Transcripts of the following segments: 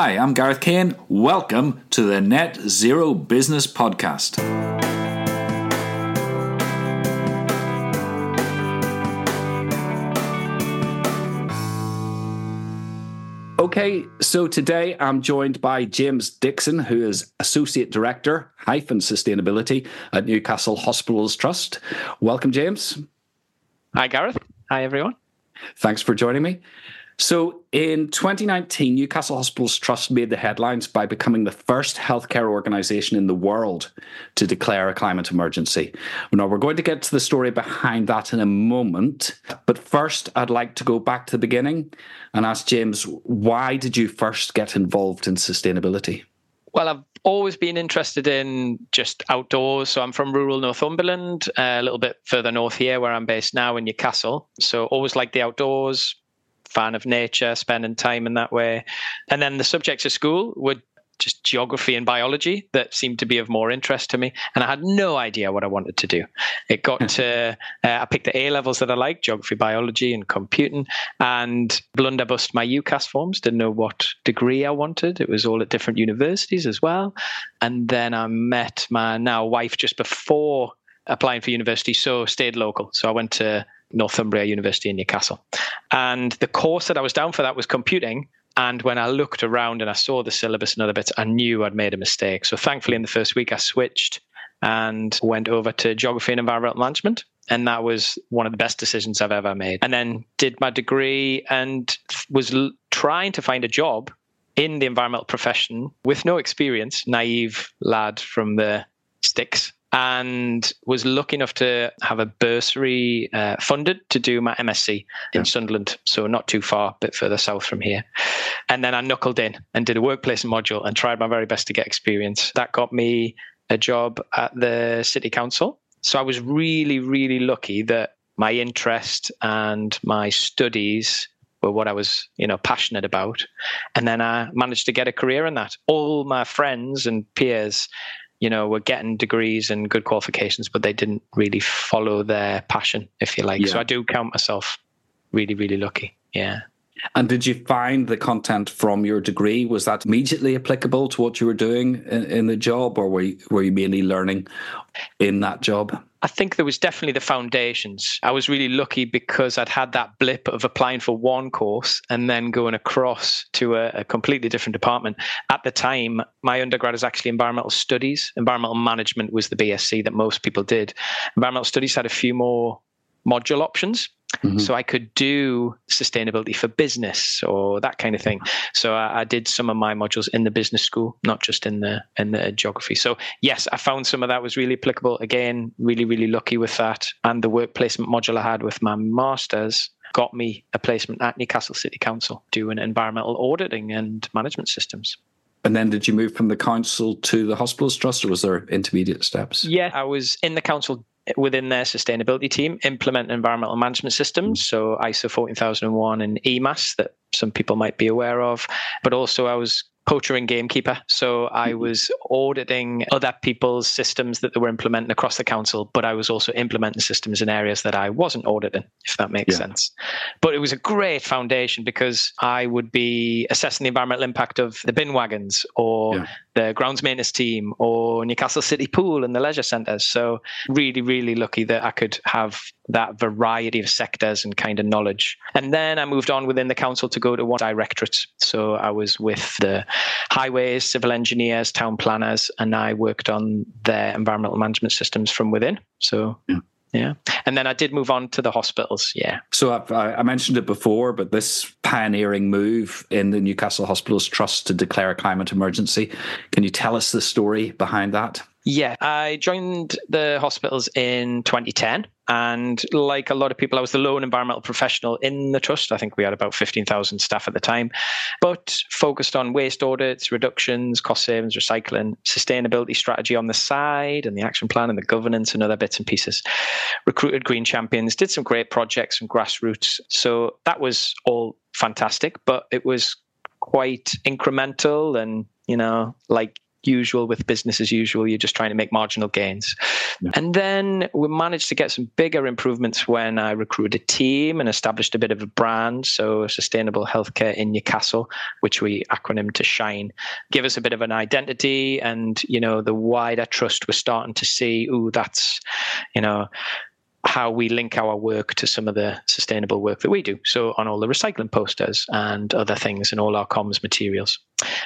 Hi, I'm Gareth Kane. Welcome to the Net Zero Business Podcast. Okay, so today I'm joined by James Dixon, who is Associate Director, hyphen Sustainability at Newcastle Hospitals Trust. Welcome, James. Hi, Gareth. Hi, everyone. Thanks for joining me. So in 2019, Newcastle Hospitals Trust made the headlines by becoming the first healthcare organisation in the world to declare a climate emergency. Now, we're going to get to the story behind that in a moment. But first, I'd like to go back to the beginning and ask James, why did you first get involved in sustainability? Well, I've always been interested in just outdoors. So I'm from rural Northumberland, a little bit further north here where I'm based now in Newcastle. So always like the outdoors, fan of nature, spending time in that way. And then the subjects of school were just geography and biology that seemed to be of more interest to me. And I had no idea what I wanted to do. It got hmm. to, uh, I picked the A levels that I liked geography, biology, and computing, and blunderbust my UCAS forms, didn't know what degree I wanted. It was all at different universities as well. And then I met my now wife just before applying for university, so stayed local. So I went to Northumbria University in Newcastle. And the course that I was down for that was computing. And when I looked around and I saw the syllabus and other bits, I knew I'd made a mistake. So thankfully, in the first week, I switched and went over to geography and environmental management. And that was one of the best decisions I've ever made. And then did my degree and was l- trying to find a job in the environmental profession with no experience, naive lad from the sticks and was lucky enough to have a bursary uh, funded to do my MSc in yeah. Sunderland, so not too far, a bit further south from here. And then I knuckled in and did a workplace module and tried my very best to get experience. That got me a job at the city council. So I was really, really lucky that my interest and my studies were what I was, you know, passionate about. And then I managed to get a career in that. All my friends and peers you know, were getting degrees and good qualifications, but they didn't really follow their passion, if you like. Yeah. So I do count myself really, really lucky. Yeah. And did you find the content from your degree was that immediately applicable to what you were doing in, in the job, or were you, were you mainly learning in that job? I think there was definitely the foundations. I was really lucky because I'd had that blip of applying for one course and then going across to a, a, completely different department. At the time, my undergrad is actually environmental studies. Environmental management was the BSc that most people did. Environmental studies had a few more module options. Mm-hmm. So I could do sustainability for business or that kind of thing. So I, I, did some of my modules in the business school, not just in the in the geography. So yes, I found some of that was really applicable. Again, really really lucky with that. And the work placement module I had with my masters got me a placement at Newcastle City Council doing environmental auditing and management systems. And then did you move from the council to the hospitals trust or was there intermediate steps? Yeah, I was in the council within their sustainability team implement environmental management systems, mm. so ISO 14001 and EMAS that some people might be aware of. But also, I was poacher and gamekeeper. So I mm-hmm. was auditing other people's systems that they were implementing across the council, but I was also implementing systems in areas that I wasn't auditing, if that makes yeah. sense. But it was a great foundation because I would be assessing the environmental impact of the bin wagons or yeah. the grounds maintenance team or Newcastle City Pool and the leisure centres. So really, really lucky that I could have that variety of sectors and kind of knowledge. And then I moved on within the council to go to one directorate. So I was with the highways, civil engineers, town planners, and I worked on their environmental management systems from within. So. Yeah. Yeah. And then I did move on to the hospitals. Yeah. So I, I, mentioned it before, but this pioneering move in the Newcastle Hospitals Trust to declare a climate emergency, can you tell us the story behind that? Yeah. I joined the hospitals in 2010. And like a lot of people, I was the lone environmental professional in the trust. I think we had about 15,000 staff at the time, but focused on waste audits, reductions, cost savings, recycling, sustainability strategy on the side, and the action plan and the governance and other bits and pieces. Recruited green champions, did some great projects from grassroots. So that was all fantastic, but it was quite incremental and, you know, like usual with business as usual. You're just trying to make marginal gains. Yeah. And then we managed to get some bigger improvements when I recruited a team and established a bit of a brand. So sustainable healthcare in Newcastle, which we acronym to Shine, give us a bit of an identity and, you know, the wider trust we're starting to see, ooh, that's, you know, how we link our work to some of the sustainable work that we do. So on all the recycling posters and other things and all our comms materials.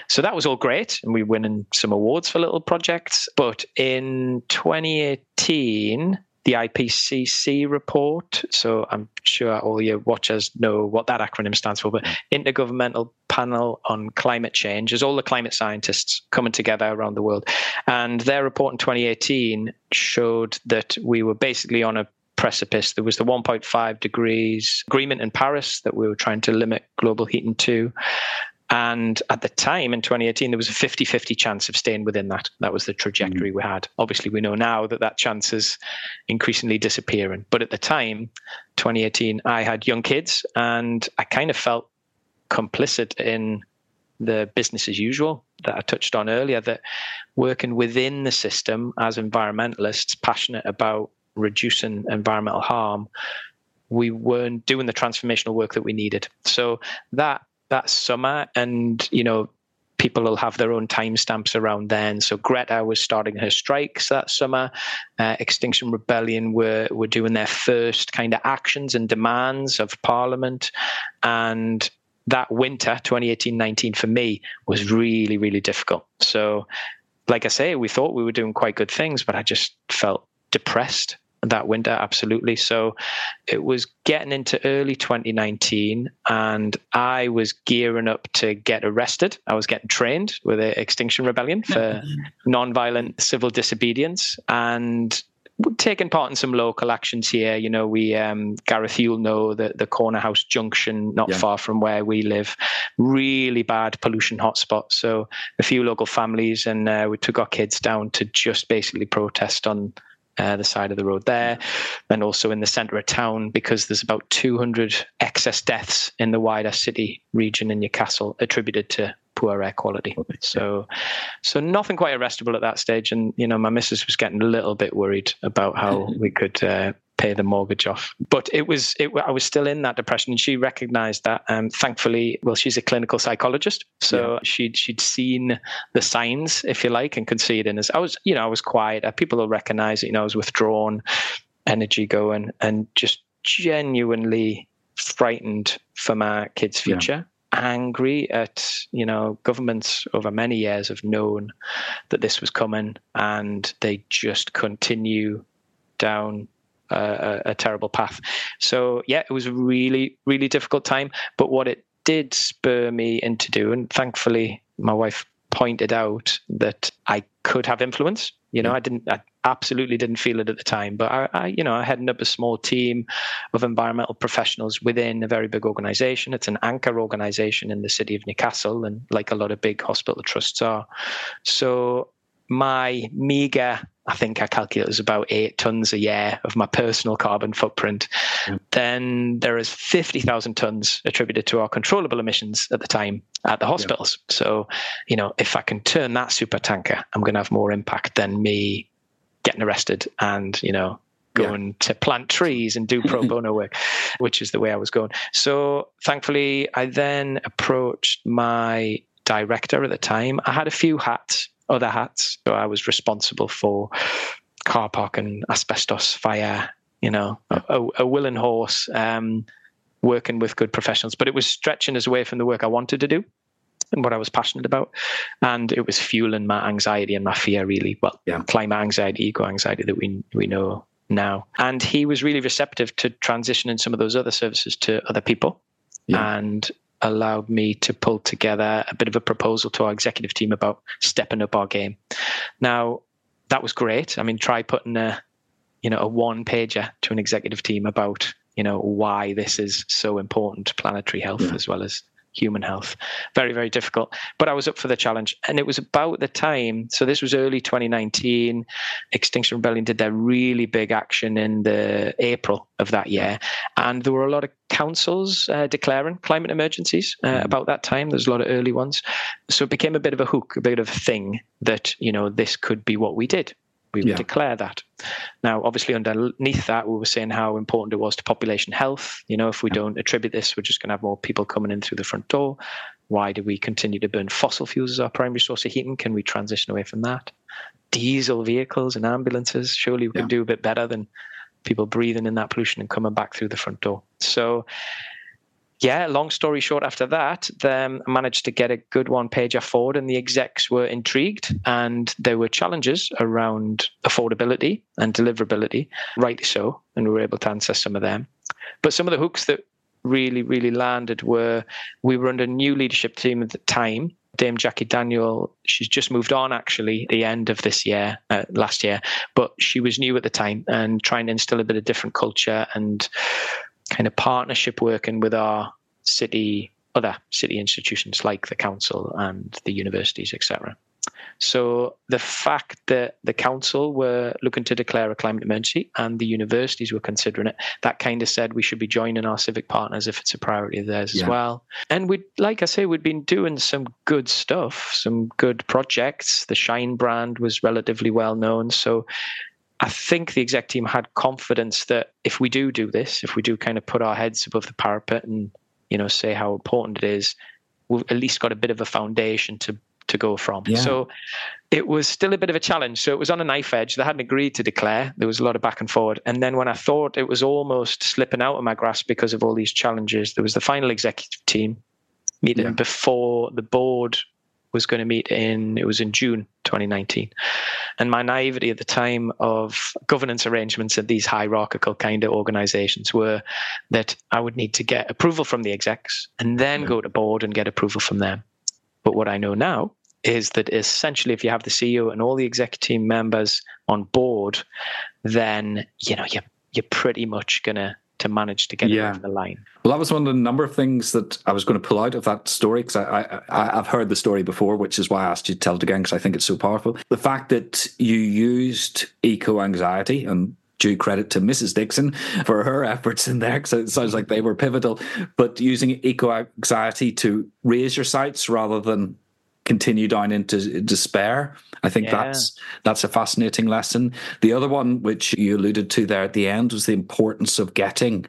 So that was all great. And we winning some awards for little projects. But in 2018, the IPCC report. So I'm sure all your watchers know what that acronym stands for, but Intergovernmental Panel on Climate Change is all the climate scientists coming together around the world. And their report in 2018 showed that we were basically on a precipice. There was the 1.5 degrees agreement in Paris that we were trying to limit global heating to. And at the time in 2018, there was a 50 50 chance of staying within that. That was the trajectory mm-hmm. we had. Obviously, we know now that that chance is increasingly disappearing. But at the time, 2018, I had young kids and I kind of felt complicit in the business as usual that I touched on earlier, that working within the system as environmentalists, passionate about reducing environmental harm, we weren't doing the transformational work that we needed. So that that summer, and you know, people will have their own timestamps around then. So Greta was starting her strikes that summer. Uh, Extinction Rebellion were were doing their first kind of actions and demands of Parliament, and that winter 2018-19 for me was really really difficult. So like I say, we thought we were doing quite good things, but I just felt depressed that winter, absolutely. So it was getting into early 2019, and I was gearing up to get arrested. I was getting trained with the Extinction Rebellion for non-violent civil disobedience, and taking part in some local actions here. You know, we um, Gareth, you'll know that the Corner House Junction, not yeah. far from where we live, really bad pollution hotspot. So a few local families, and uh, we took our kids down to just basically protest on uh, the side of the road there, and also in the centre of town because there's about 200 excess deaths in the wider city region in Newcastle attributed to poor air quality. So, so nothing quite arrestable at that stage, and you know my missus was getting a little bit worried about how we could uh, pay the mortgage off. But it was, it, I was still in that depression, and she recognised that. And um, thankfully, well, she's a clinical psychologist, so yeah. she'd she'd seen the signs, if you like, and could see it in us. I was, you know, I was quiet. People will recognise it. You know, I was withdrawn, energy going, and just genuinely frightened for my kids' future. Yeah angry at you know governments over many years have known that this was coming and they just continue down a, a terrible path. So yeah, it was a really really difficult time. But what it did spur me into doing, thankfully, my wife pointed out that I could have influence. You know, yeah. I didn't, I absolutely didn't feel it at the time, but I, I, you know, I headed up a small team of environmental professionals within a very big organization. It's an anchor organization in the city of Newcastle, and like a lot of big hospital trusts are. So my meager I think I calculate as about eight tons a year of my personal carbon footprint. Mm. Then there is 50,000 tons attributed to our controllable emissions at the time at the hospitals. Yeah. So, you know, if I can turn that super tanker, I'm going to have more impact than me getting arrested and, you know, going yeah. to plant trees and do pro bono work, which is the way I was going. So thankfully, I then approached my director at the time. I had a few hats other hats. So I was responsible for car park and asbestos fire, you know, a, a willing horse, um, working with good professionals. But it was stretching us away from the work I wanted to do and what I was passionate about. And it was fueling my anxiety and my fear, really. Well, yeah. climate anxiety, eco anxiety that we we know now. And he was really receptive to transitioning some of those other services to other people. Yeah. And allowed me to pull together a bit of a proposal to our executive team about stepping up our game. Now, that was great. I mean, try putting a, you know, a one pager to an executive team about, you know, why this is so important to planetary health yeah. as well as human health. Very, very difficult. But I was up for the challenge. And it was about the time, so this was early 2019. Extinction Rebellion did their really big action in the April of that year. And there were a lot of councils uh, declaring climate emergencies uh, mm. about that time. There's a lot of early ones. So it became a bit of a hook, a bit of a thing that, you know, this could be what we did we would declare that. Now, obviously, underneath that, we were saying how important it was to population health. You know, if we don't attribute this, we're just going to have more people coming in through the front door. Why do we continue to burn fossil fuels as our primary source of heating? Can we transition away from that? Diesel vehicles and ambulances, surely we yeah. can do a bit better than people breathing in that pollution and coming back through the front door. So, yeah, long story short, after that, then I managed to get a good one pager forward, and the execs were intrigued, and there were challenges around affordability and deliverability, rightly so, and we were able to answer some of them. But some of the hooks that really, really landed were we were under a new leadership team at the time. Dame Jackie Daniel, she's just moved on actually the end of this year, uh, last year, but she was new at the time and trying to instill a bit of different culture and kind of partnership working with our city, other city institutions like the council and the universities, etc. So the fact that the council were looking to declare a climate emergency and the universities were considering it, that kind of said we should be joining our civic partners if it's a priority of theirs yeah. as well. And we, like I say, we'd been doing some good stuff, some good projects. The Shine brand was relatively well known, so I think the exec team had confidence that if we do do this, if we do kind of put our heads above the parapet and you know say how important it is, we've at least got a bit of a foundation to to go from. Yeah. So it was still a bit of a challenge. So it was on a knife edge. They hadn't agreed to declare. There was a lot of back and forward. And then when I thought it was almost slipping out of my grasp because of all these challenges, there was the final executive team meeting yeah. before the board was going to meet in it was in June 2019 and my naivety at the time of governance arrangements at these hierarchical kind of organizations were that I would need to get approval from the execs and then yeah. go to board and get approval from them but what I know now is that essentially if you have the CEO and all the executive team members on board then you know you're you're pretty much going to manage to get yeah. it over the line. Well, that was one of the number of things that I was going to pull out of that story because I, I, I, have heard the story before, which is why I asked you to tell it again because I think it's so powerful. The fact that you used eco anxiety and due credit to Mrs. Dixon for her efforts in there because it sounds like they were pivotal. But using eco anxiety to raise your sights rather than continue down into despair. I think yeah. that's that's a fascinating lesson. The other one, which you alluded to there at the end, was the importance of getting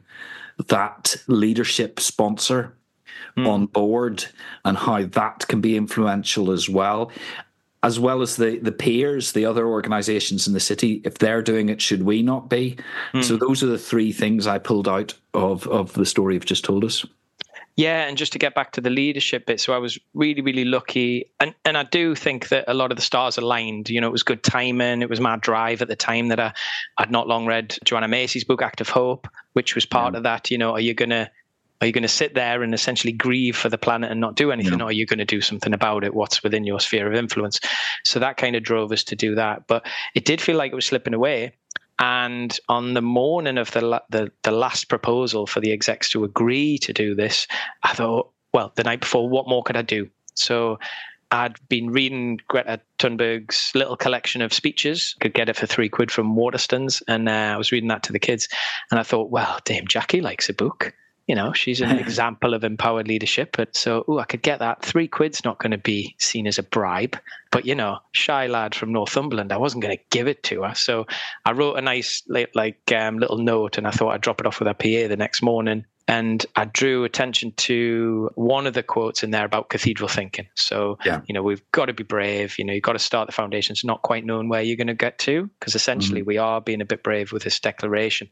that leadership sponsor mm. on board and how that can be influential as well. As well as the the peers, the other organisations in the city, if they're doing it, should we not be? Mm. So those are the three things I pulled out of of the story you've just told us. Yeah, and just to get back to the leadership bit, so I was really, really lucky, and and I do think that a lot of the stars aligned. You know, it was good timing. It was my drive at the time that I I'd not long read Joanna Macy's book Active Hope, which was part yeah. of that. You know, are you gonna are you going to sit there and essentially grieve for the planet and not do anything, yeah. or are you going to do something about it? What's within your sphere of influence? So that kind of drove us to do that. But it did feel like it was slipping away. And on the morning of the, the, the last proposal for the execs to agree to do this, I thought, well, the night before, what more could I do? So I'd been reading Greta Thunberg's little collection of speeches. Could get it for three quid from Waterstones, and uh, I was reading that to the kids. And I thought, well, Dame Jackie likes a book you know, she's an example of empowered leadership. But so, oh, I could get that. Three quid's not going to be seen as a bribe. But, you know, shy lad from Northumberland, I wasn't going to give it to her. So I wrote a nice, like, um, little note and I thought I'd drop it off with her PA the next morning and I drew attention to one of the quotes in there about cathedral thinking. So, yeah. you know, we've got to be brave. You know, you've got to start the foundations, not quite knowing where you're going to get to, because essentially mm-hmm. we are being a bit brave with this declaration.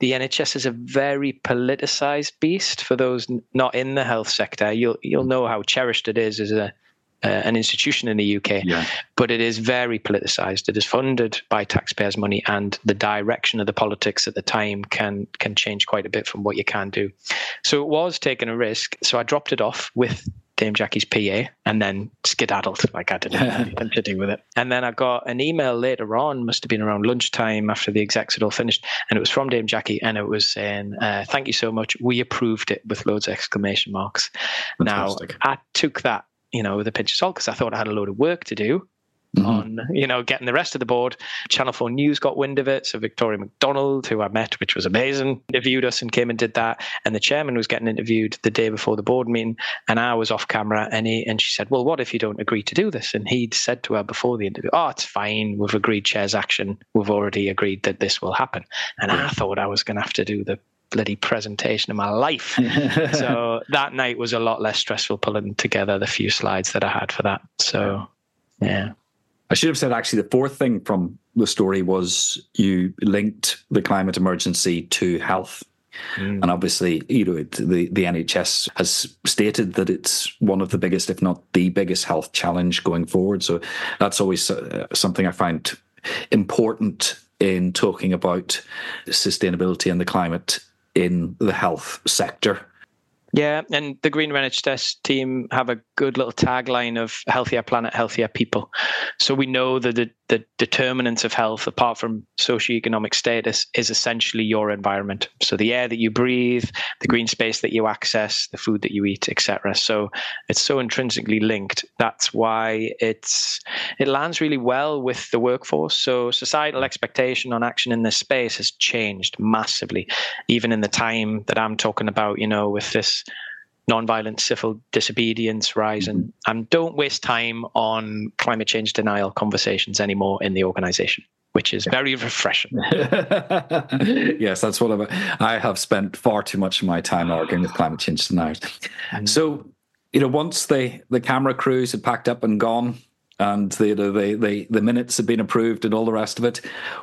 The NHS is a very politicized beast. For those not in the health sector, you'll you'll know how cherished it is as a uh, an institution in the UK, yeah. but it is very politicized. It is funded by taxpayers' money, and the direction of the politics at the time can can change quite a bit from what you can do. So it was taking a risk. So I dropped it off with Dame Jackie's PA and then skedaddled like I didn't have anything to do with it. And then I got an email later on, must have been around lunchtime after the execs had all finished, and it was from Dame Jackie, and it was saying, uh, "Thank you so much. We approved it with loads of exclamation marks." Fantastic. Now I took that you know, with a pinch of salt because I thought I had a load of work to do mm-hmm. on, you know, getting the rest of the board. Channel 4 News got wind of it. So Victoria Macdonald, who I met, which was amazing, interviewed us and came and did that. And the chairman was getting interviewed the day before the board meeting. And I was off camera and he, and she said, well, what if you don't agree to do this? And he'd said to her before the interview, oh, it's fine. We've agreed chair's action. We've already agreed that this will happen. And yeah. I thought I was going to have to do the bloody presentation of my life. so that night was a lot less stressful pulling together the few slides that I had for that. So, yeah. I should have said actually the fourth thing from the story was you linked the climate emergency to health. Mm. And obviously, you know, the, the NHS has stated that it's one of the biggest, if not the biggest, health challenge going forward. So that's always uh, something I find important in talking about sustainability and the climate in the health sector. Yeah, and the Green test team have a good little tagline of healthier planet, healthier people. So we know that the, the determinants of health, apart from socioeconomic status, is essentially your environment. So the air that you breathe, the green space that you access, the food that you eat, etc. So it's so intrinsically linked. That's why it's it lands really well with the workforce. So societal expectation on action in this space has changed massively, even in the time that I'm talking about. You know, with this nonviolent civil disobedience rise and, mm-hmm. and don't waste time on climate change denial conversations anymore in the organization which is very refreshing yes that's what I'm, i have spent far too much of my time arguing with climate change deniers mm. so you know once the the camera crews had packed up and gone and the, the the the minutes had been approved and all the rest of it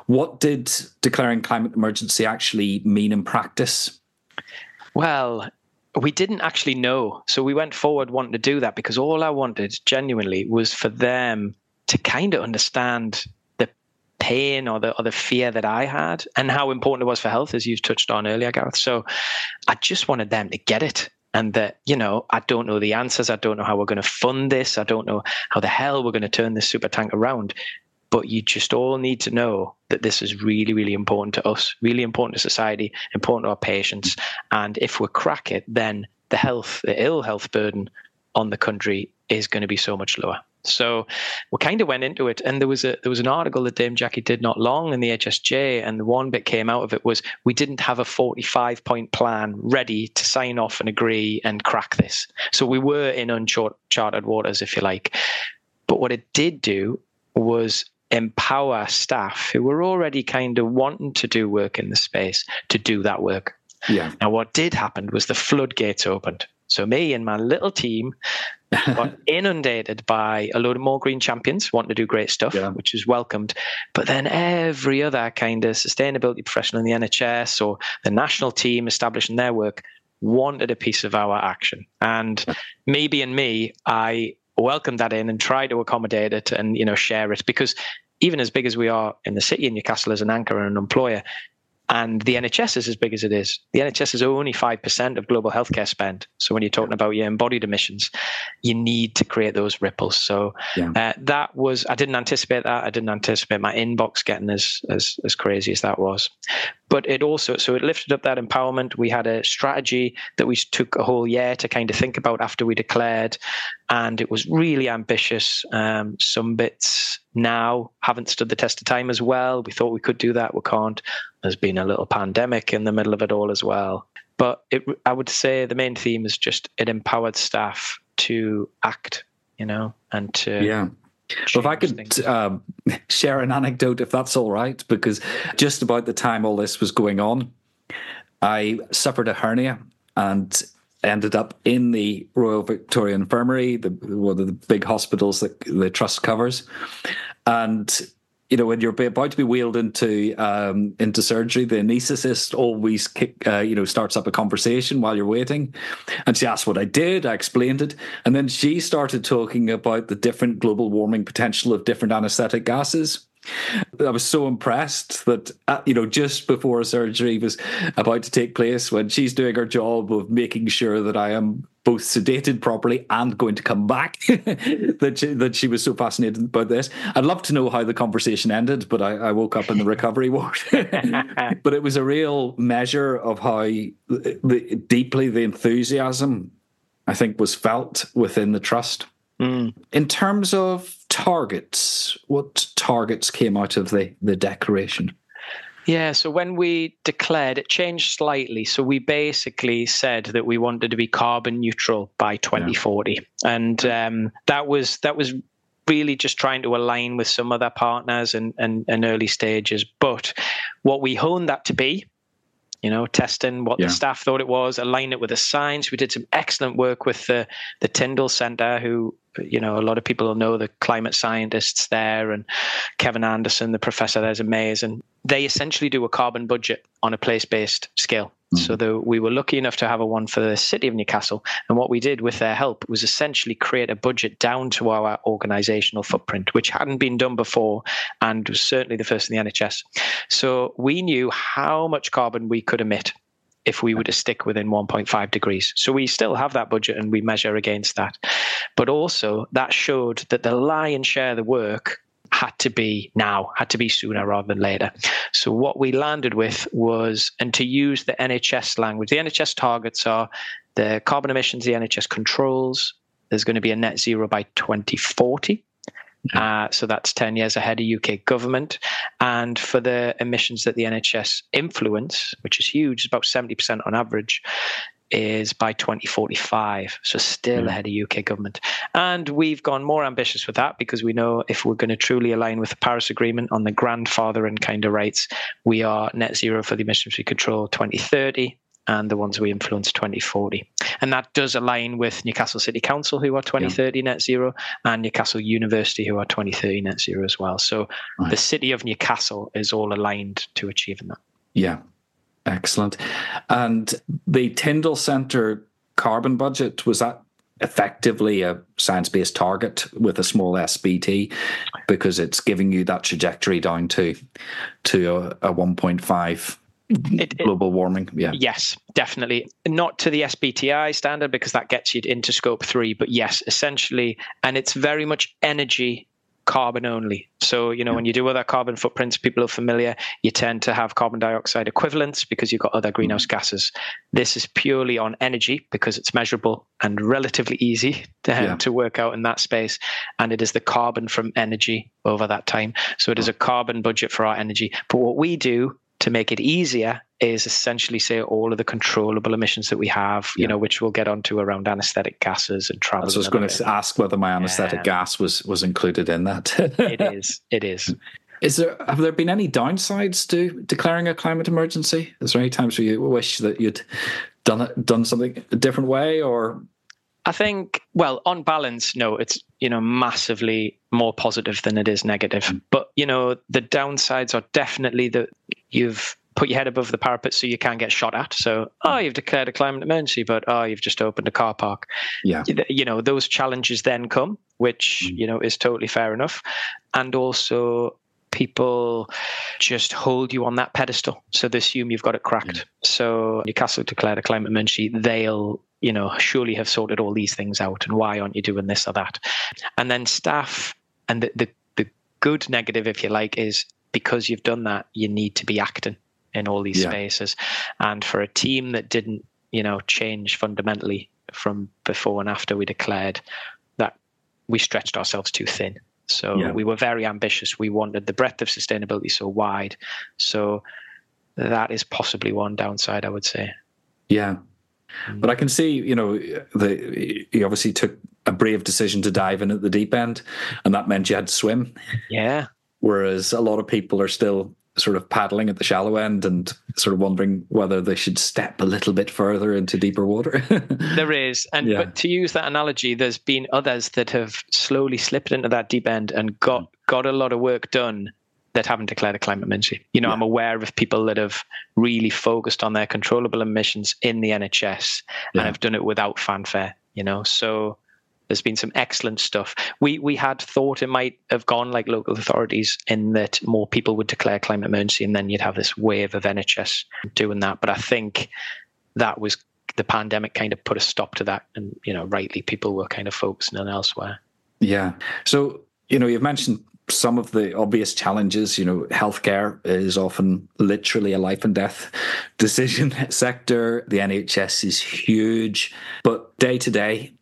what did declaring climate emergency actually mean in practice well we didn't actually know. So we went forward wanting to do that because all I wanted genuinely was for them to kind of understand the pain or the or the fear that I had and how important it was for health, as you've touched on earlier, Gareth. So I just wanted them to get it. And that, you know, I don't know the answers. I don't know how we're going to fund this. I don't know how the hell we're going to turn this super tank around but you just all need to know that this is really, really important to us, really important to society, important to our patients. And if we crack it, then the health, the ill health burden on the country is going to be so much lower. So we kind of went into it, and there was a there was an article that Dame Jackie did not long in the HSJ, and the one bit came out of it was we didn't have a 45 point plan ready to sign off and agree and crack this. So we were in uncharted waters, if you like. But what it did do was empower staff who were already kind of wanting to do work in the space to do that work. Yeah. Now, what did happen was the floodgates opened. So me and my little team got inundated by a load of more green champions wanting to do great stuff, yeah. which was welcomed. But then every other kind of sustainability professional in the NHS or the national team establishing their work wanted a piece of our action. And maybe in me, I welcomed that in and tried to accommodate it and you know share it because even as big as we are in the city in Newcastle as an anchor and an employer, and the NHS is as big as it is. The NHS is only 5% of global healthcare spend. So when you're talking about your embodied emissions, you need to create those ripples. So yeah. uh, that was, I didn't anticipate that. I didn't anticipate my inbox getting as, as, as crazy as that was. But it also, so it lifted up that empowerment. We had a strategy that we took a whole year to kind of think about after we declared. And it was really ambitious. Um, some bits now haven't stood the test of time as well. We thought we could do that. We can't there's been a little pandemic in the middle of it all as well. But it, I would say the main theme is just it empowered staff to act, you know, and to yeah. Well, if I could um, share an anecdote, if that's all right, because just about the time all this was going on, I suffered a hernia and ended up in the Royal Victoria Infirmary, the, one of the big hospitals that the trust covers. And you know, when you're about to be wheeled into um, into surgery, the anaesthetist always kick, uh, you know starts up a conversation while you're waiting, and she asked what I did. I explained it, and then she started talking about the different global warming potential of different anesthetic gases. I was so impressed that uh, you know just before surgery was about to take place, when she's doing her job of making sure that I am both sedated properly and going to come back that she, that she was so fascinated about this. I'd love to know how the conversation ended, but I, I woke up in the recovery ward. but it was a real measure of how the, deeply the enthusiasm I think was felt within the trust. Mm. In terms of targets, what targets came out of the the declaration? Yeah, so when we declared, it changed slightly. So we basically said that we wanted to be carbon neutral by 2040, yeah. and um, that was that was really just trying to align with some other partners and, and, and early stages. But what we honed that to be you know, testing what yeah. the staff thought it was, align it with the science. We did some excellent work with the the Tyndall Centre, who you know a lot of people will know the climate scientists there, and Kevin Anderson, the professor there's amazing. They essentially do a carbon budget on a place based scale. Mm-hmm. So the, we were lucky enough to have a one for the city of Newcastle, and what we did with their help was essentially create a budget down to our organisational footprint, which hadn't been done before, and was certainly the first in the NHS. So we knew how much carbon we could emit if we were to stick within 1.5 degrees. So we still have that budget and we measure against that. But also, that showed that the lion's share of the work had to be now, had to be sooner rather than later. So what we landed with was, and to use the NHS language, the NHS targets are the carbon emissions the NHS controls. There's going to be a net zero by 2040. Uh, so that's 10 years ahead of UK government. And for the emissions that the NHS influence, which is huge, it's about 70% on average, is by 2045. So still mm. ahead of UK government. And we've gone more ambitious with that because we know if we're going to truly align with the Paris Agreement on the grandfather and kind of rights, we are net zero for the emissions we control 2030 and the ones we influence 2040. And that does align with Newcastle City Council, who are 2030 yeah. net zero, and Newcastle University, who are 2030 net zero as well. So right. the city of Newcastle is all aligned to achieving that. Yeah, Excellent. And the Tyndall Centre carbon budget, was that effectively a science based target with a small SBT because it's giving you that trajectory down to to a, a 1.5 it, global warming. Yeah. Yes definitely. Not to the sbti standard because that gets you into scope 3 but yes essentially and it's very much energy carbon only. So, you know, when you do other carbon footprints, people are familiar, you tend to have carbon dioxide equivalents because you've got other greenhouse mm-hmm. gases. This is purely on energy because it's measurable and relatively easy to, yeah. to work out in that space. And it is the carbon from energy over that time. So it is a carbon budget for our energy. But what we do to make it easier is essentially say all of the controllable emissions that we have, you know, which we'll get onto around anesthetic gases and travel. I was going to ask whether my anesthetic yeah. gas was was included in that. it is. It is. Is there have there been any downsides to declaring a climate emergency? Is there any times where you wish that you'd done it done something a different way or I think, well, on balance, no, it's you know massively more positive than it is negative. Mm. But you know, the downsides are definitely that you've put your head above the parapet so you can't get shot at. So, oh, you've declared a climate emergency, but oh, you've just opened a car park. Yeah, you know, those challenges then come, which mm. you know is totally fair enough, and also people just hold you on that pedestal. So they assume you've got it cracked. Yeah. So Newcastle declared a climate emergency. They'll you know, surely have sorted all these things out, and why aren't you doing this or that? And then staff, and the, the, the good negative, if you like, is because you've done that, you need to be acting in all these yeah. spaces. And for a team that didn't, you know, change fundamentally from before and after we declared that we stretched ourselves too thin. So yeah. we were very ambitious. We wanted the breadth of sustainability so wide. So that is possibly one downside, I would say. Yeah, but I can see, you know, the he obviously took a brave decision to dive in at the deep end, and that meant you had to swim. Yeah. Whereas a lot of people are still sort of paddling at the shallow end and sort of wondering whether they should step a little bit further into deeper water. there is, and yeah. but to use that analogy, there's been others that have slowly slipped into that deep end and got got a lot of work done that haven't declared a climate emergency. You know, yeah. I'm aware of people that have really focused on their controllable emissions in the NHS yeah. and have done it without fanfare. You know, so there's been some excellent stuff. We we had thought it might have gone like local authorities in that more people would declare climate emergency and then you'd have this wave of NHS doing that. But I think that was the pandemic kind of put a stop to that, and you know, rightly, people were kind of focusing on elsewhere. Yeah. So you know, you've mentioned some of the obvious challenges. You know, healthcare is often literally a life and death decision sector. The NHS is huge, but day to day,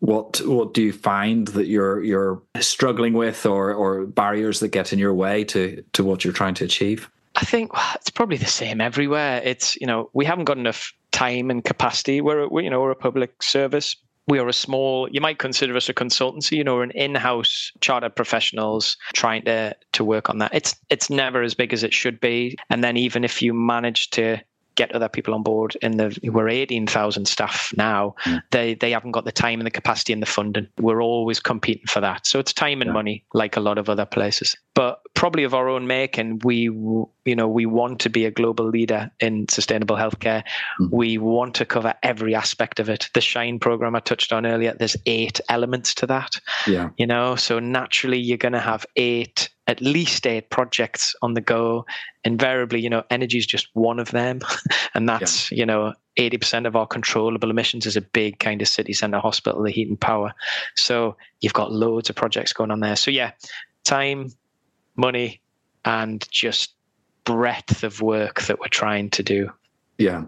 what what do you find that you're you're struggling with, or or barriers that get in your way to to what you're trying to achieve? I think it's probably the same everywhere. It's you know we haven't got enough time and capacity. We're, we you know we're a public service we are a small you might consider us a consultancy you know we're an in-house chartered professionals trying to to work on that. It's it's never as big as it should be. And then even if you manage to get other people on board in the we're 18,000 staff now mm. they they haven't got the time and the capacity and the funding. We're always competing for that. So it's time and yeah. money like a lot of other places but probably of our own making we you know we want to be a global leader in sustainable healthcare mm. we want to cover every aspect of it the shine program i touched on earlier there's eight elements to that yeah you know so naturally you're going to have eight at least eight projects on the go. Invariably, you know, energy is just one of them. and that's, yeah. you know, 80% of our controllable emissions is a big kind of city center hospital, the heat and power. So you've got loads of projects going on there. So yeah, time, money, and just breadth of work that we're trying to do. Yeah.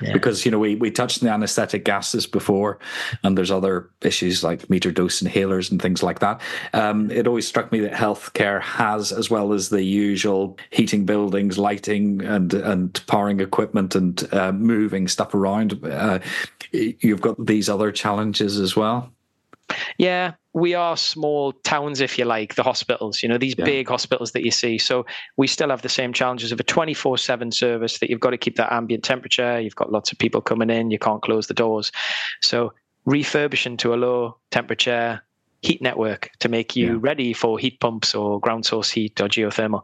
Yeah. Because you know we we touched on the anesthetic gases before, and there's other issues like meter dose inhalers and things like that. Um, it always struck me that healthcare has, as well as the usual heating buildings, lighting, and and powering equipment and uh, moving stuff around, uh, you've got these other challenges as well. Yeah, we are small towns, if you like, the hospitals, you know, these yeah. big hospitals that you see. So we still have the same challenges of a 24 7 service that you've got to keep that ambient temperature. You've got lots of people coming in. You can't close the doors. So refurbishing to a low temperature heat network to make you yeah. ready for heat pumps or ground source heat or geothermal.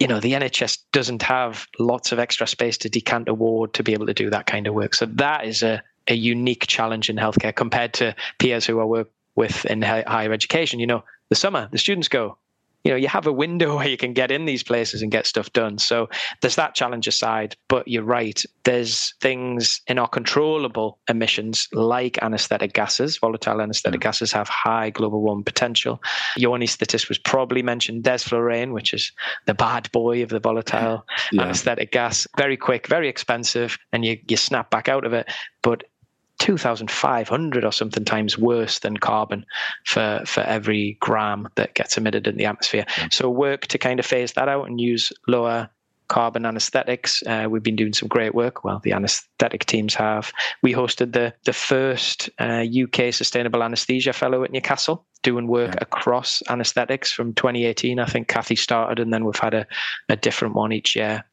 You know, the NHS doesn't have lots of extra space to decant a ward to be able to do that kind of work. So that is a, a unique challenge in healthcare compared to peers who I work, with in higher education. You know, the summer, the students go. You know, you have a window where you can get in these places and get stuff done. So there's that challenge aside. But you're right. There's things in our controllable emissions like anesthetic gases. Volatile anesthetic yeah. gases have high global warming potential. Your anaesthetist was probably mentioned desflurane, which is the bad boy of the volatile yeah. anesthetic gas. Very quick, very expensive, and you, you snap back out of it. But 2,500 or something times worse than carbon for, for every gram that gets emitted in the atmosphere. So, work to kind of phase that out and use lower carbon anesthetics. Uh, we've been doing some great work. Well, the anesthetic teams have. We hosted the the first uh, UK sustainable anesthesia fellow at Newcastle, doing work yeah. across anesthetics from 2018. I think Kathy started, and then we've had a, a different one each year.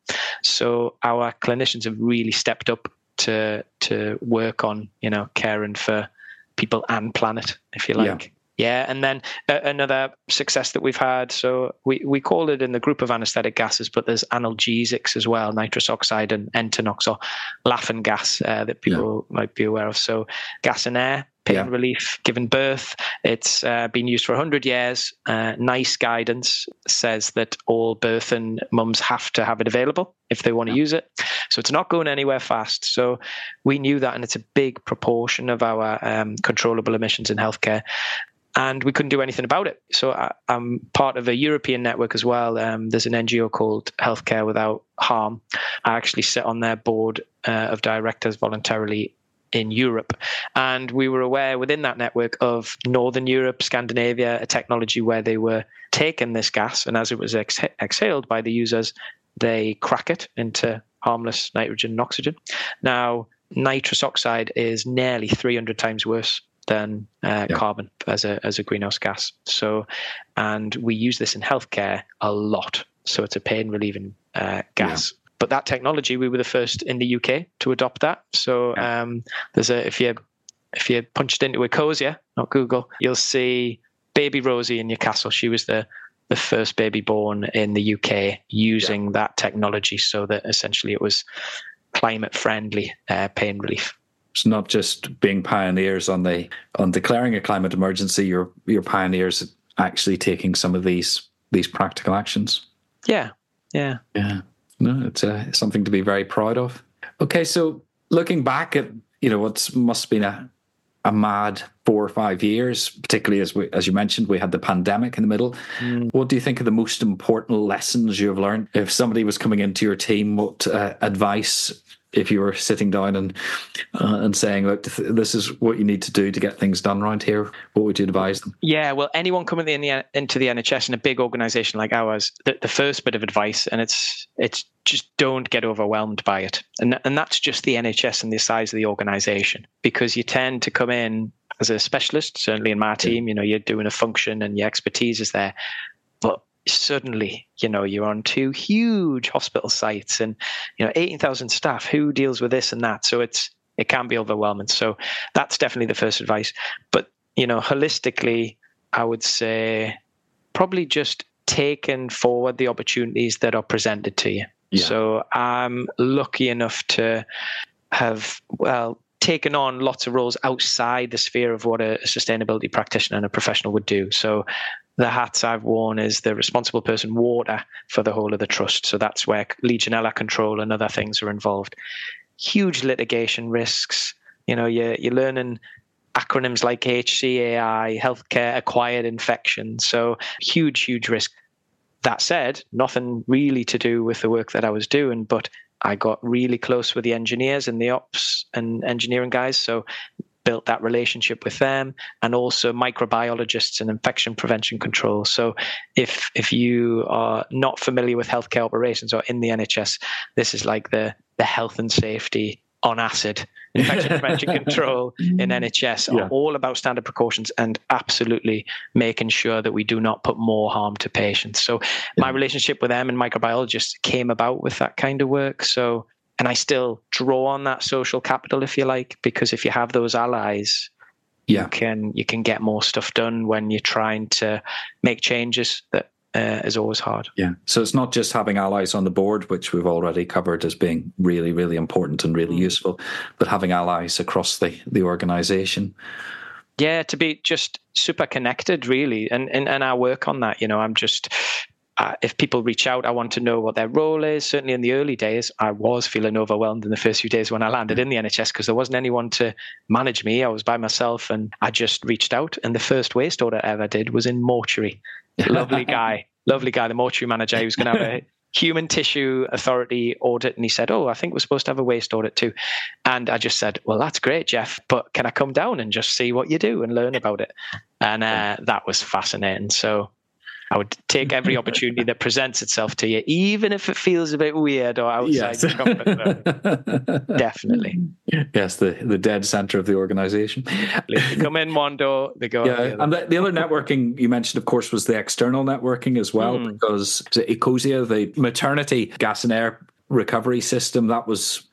So our clinicians have really stepped up to to work on you know caring for people and planet if you like yeah, yeah. and then uh, another success that we've had so we we call it in the group of anesthetic gases but there's analgesics as well nitrous oxide and Entonox or laughing gas uh, that people yeah. might be aware of so gas and air pain yeah. relief given birth. It's uh, been used for 100 years. Uh, NICE guidance says that all birth and mums have to have it available if they want to yeah. use it. So it's not going anywhere fast. So we knew that, and it's a big proportion of our um, controllable emissions in healthcare. And we couldn't do anything about it. So I, am part of a European network as well. Um, there's an NGO called Healthcare Without Harm. I actually sit on their board uh, of directors voluntarily in Europe. And we were aware within that network of Northern Europe, Scandinavia, a technology where they were taking this gas, and as it was ex- exhaled by the users, they crack it into harmless nitrogen and oxygen. Now, nitrous oxide is nearly 300 times worse than uh, yeah. carbon as a as a greenhouse gas. So, and we use this in healthcare a lot. So it's a pain relieving uh, gas. Yeah but that technology we were the first in the UK to adopt that. So um, there's a if you if you punched into Ecosia, not Google, you'll see baby Rosie in Newcastle. She was the the first baby born in the UK using yeah. that technology, so that essentially it was climate friendly uh, pain relief. It's not just being pioneers on the on declaring a climate emergency. You're you're pioneers actually taking some of these these practical actions. Yeah, yeah, yeah no, it's uh, something to be very proud of. Okay, so looking back at you know what must have been a a mad four or five years, particularly as we, as you mentioned, we had the pandemic in the middle. Mm. What do you think are the most important lessons you have learned? If somebody was coming into your team, what uh, advice if you were sitting down and uh, and saying, "Look, this is what you need to do to get things done around here," what would you advise them? Yeah, well, anyone coming in the, into the NHS in a big organisation like ours, the, the first bit of advice, and it's it's just don't get overwhelmed by it, and and that's just the NHS and the size of the organisation, because you tend to come in as a specialist. Certainly in my team, you know, you're doing a function and your expertise is there, suddenly you know you're on two huge hospital sites and you know 18,000 staff who deals with this and that so it's it can be overwhelming so that's definitely the first advice but you know holistically i would say probably just taking forward the opportunities that are presented to you yeah. so i'm lucky enough to have well taken on lots of roles outside the sphere of what a sustainability practitioner and a professional would do. So the hats I've worn is the responsible person water for the whole of the trust. So that's where Legionella control and other things are involved. Huge litigation risks. You know, you're, you're learning acronyms like HCAI, healthcare acquired infection. So huge, huge risk. That said, nothing really to do with the work that I was doing, but I got really close with the engineers and the ops and engineering guys. So built that relationship with them and also microbiologists and infection prevention control. So if if you are not familiar with healthcare operations or in the NHS, this is like the the health and safety on acid infection prevention control in NHS are all about standard precautions and absolutely making sure that we do not put more harm to patients. So yeah. my relationship with them and microbiologists came about with that kind of work. So and I still draw on that social capital, if you like, because if you have those allies, yeah. you can you can get more stuff done when you're trying to make changes that uh, is always hard. Yeah. So it's not just having allies on the board, which we've already covered as being really, really important and really mm. useful, but having allies across the the organization. Yeah, to be just super connected, really, and and and our work on that. You know, I'm just uh, if people reach out, I want to know what their role is. Certainly in the early days, I was feeling overwhelmed in the first few days when I landed in the NHS because there wasn't anyone to manage me. I was by myself and I just reached out. And the first waste audit I ever did was in mortuary. Lovely guy, lovely guy, the mortuary manager. He was going to have a human tissue authority audit. And he said, Oh, I think we're supposed to have a waste audit too. And I just said, Well, that's great, Jeff, but can I come down and just see what you do and learn about it? And uh, that was fascinating. So I would take every opportunity that presents itself to you, even if it feels a bit weird or outside yes. your comfort zone. Definitely. Yes, the, the dead center of the organization. they come in one door, they go. Yeah, the and the, the, other networking you mentioned, of course, was the external networking as well, mm. because Ecosia, the maternity gas and air recovery system, that was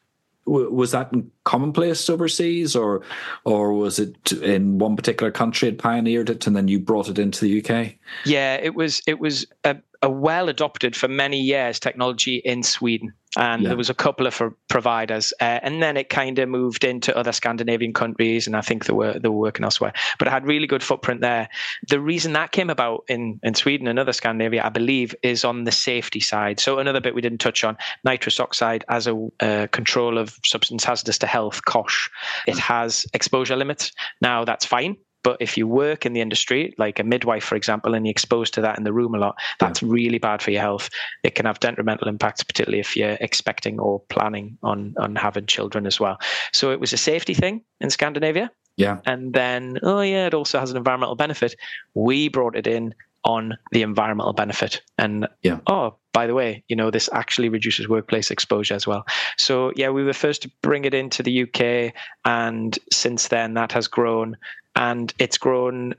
was that commonplace overseas or or was it in one particular country had pioneered it and then you brought it into the UK yeah it was it was a, a well adopted for many years technology in Sweden and yeah. there was a couple of providers, uh, and then it kind of moved into other Scandinavian countries, and I think they were they were working elsewhere. But it had really good footprint there. The reason that came about in in Sweden and other Scandinavia, I believe, is on the safety side. So another bit we didn't touch on: nitrous oxide as a uh, control of substance hazardous to health COSHH, It has exposure limits. Now that's fine but if you work in the industry, like a midwife, for example, and you're exposed to that in the room a lot, that's yeah. really bad for your health. It can have detrimental impacts, particularly if you're expecting or planning on on having children as well. So it was a safety thing in Scandinavia. Yeah. And then, oh yeah, it also has an environmental benefit. We brought it in on the environmental benefit. And yeah. oh, by the way, you know, this actually reduces workplace exposure as well. So yeah, we were first to bring it into the UK and since then that has grown and it's grown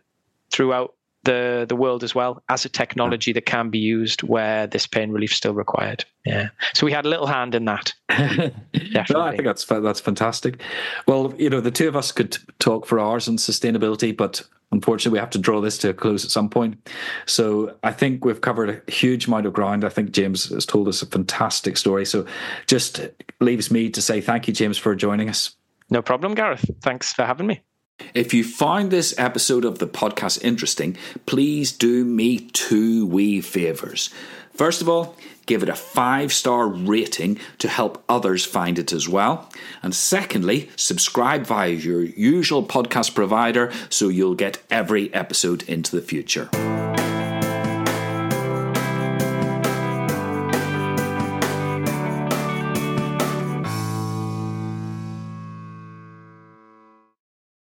throughout the the world as well as a technology that can be used where this pain relief is still required. Yeah, so we had a little hand in that. no, I think that's that's fantastic. Well, you know, the two of us could talk for hours on sustainability, but unfortunately, we have to draw this to a close at some point. So I think we've covered a huge amount of ground. I think James has told us a fantastic story. So just leaves me to say thank you, James, for joining us. No problem, Gareth. Thanks for having me. If you find this episode of the podcast interesting, please do me two wee favours. First of all, give it a five star rating to help others find it as well. And secondly, subscribe via your usual podcast provider so you'll get every episode into the future.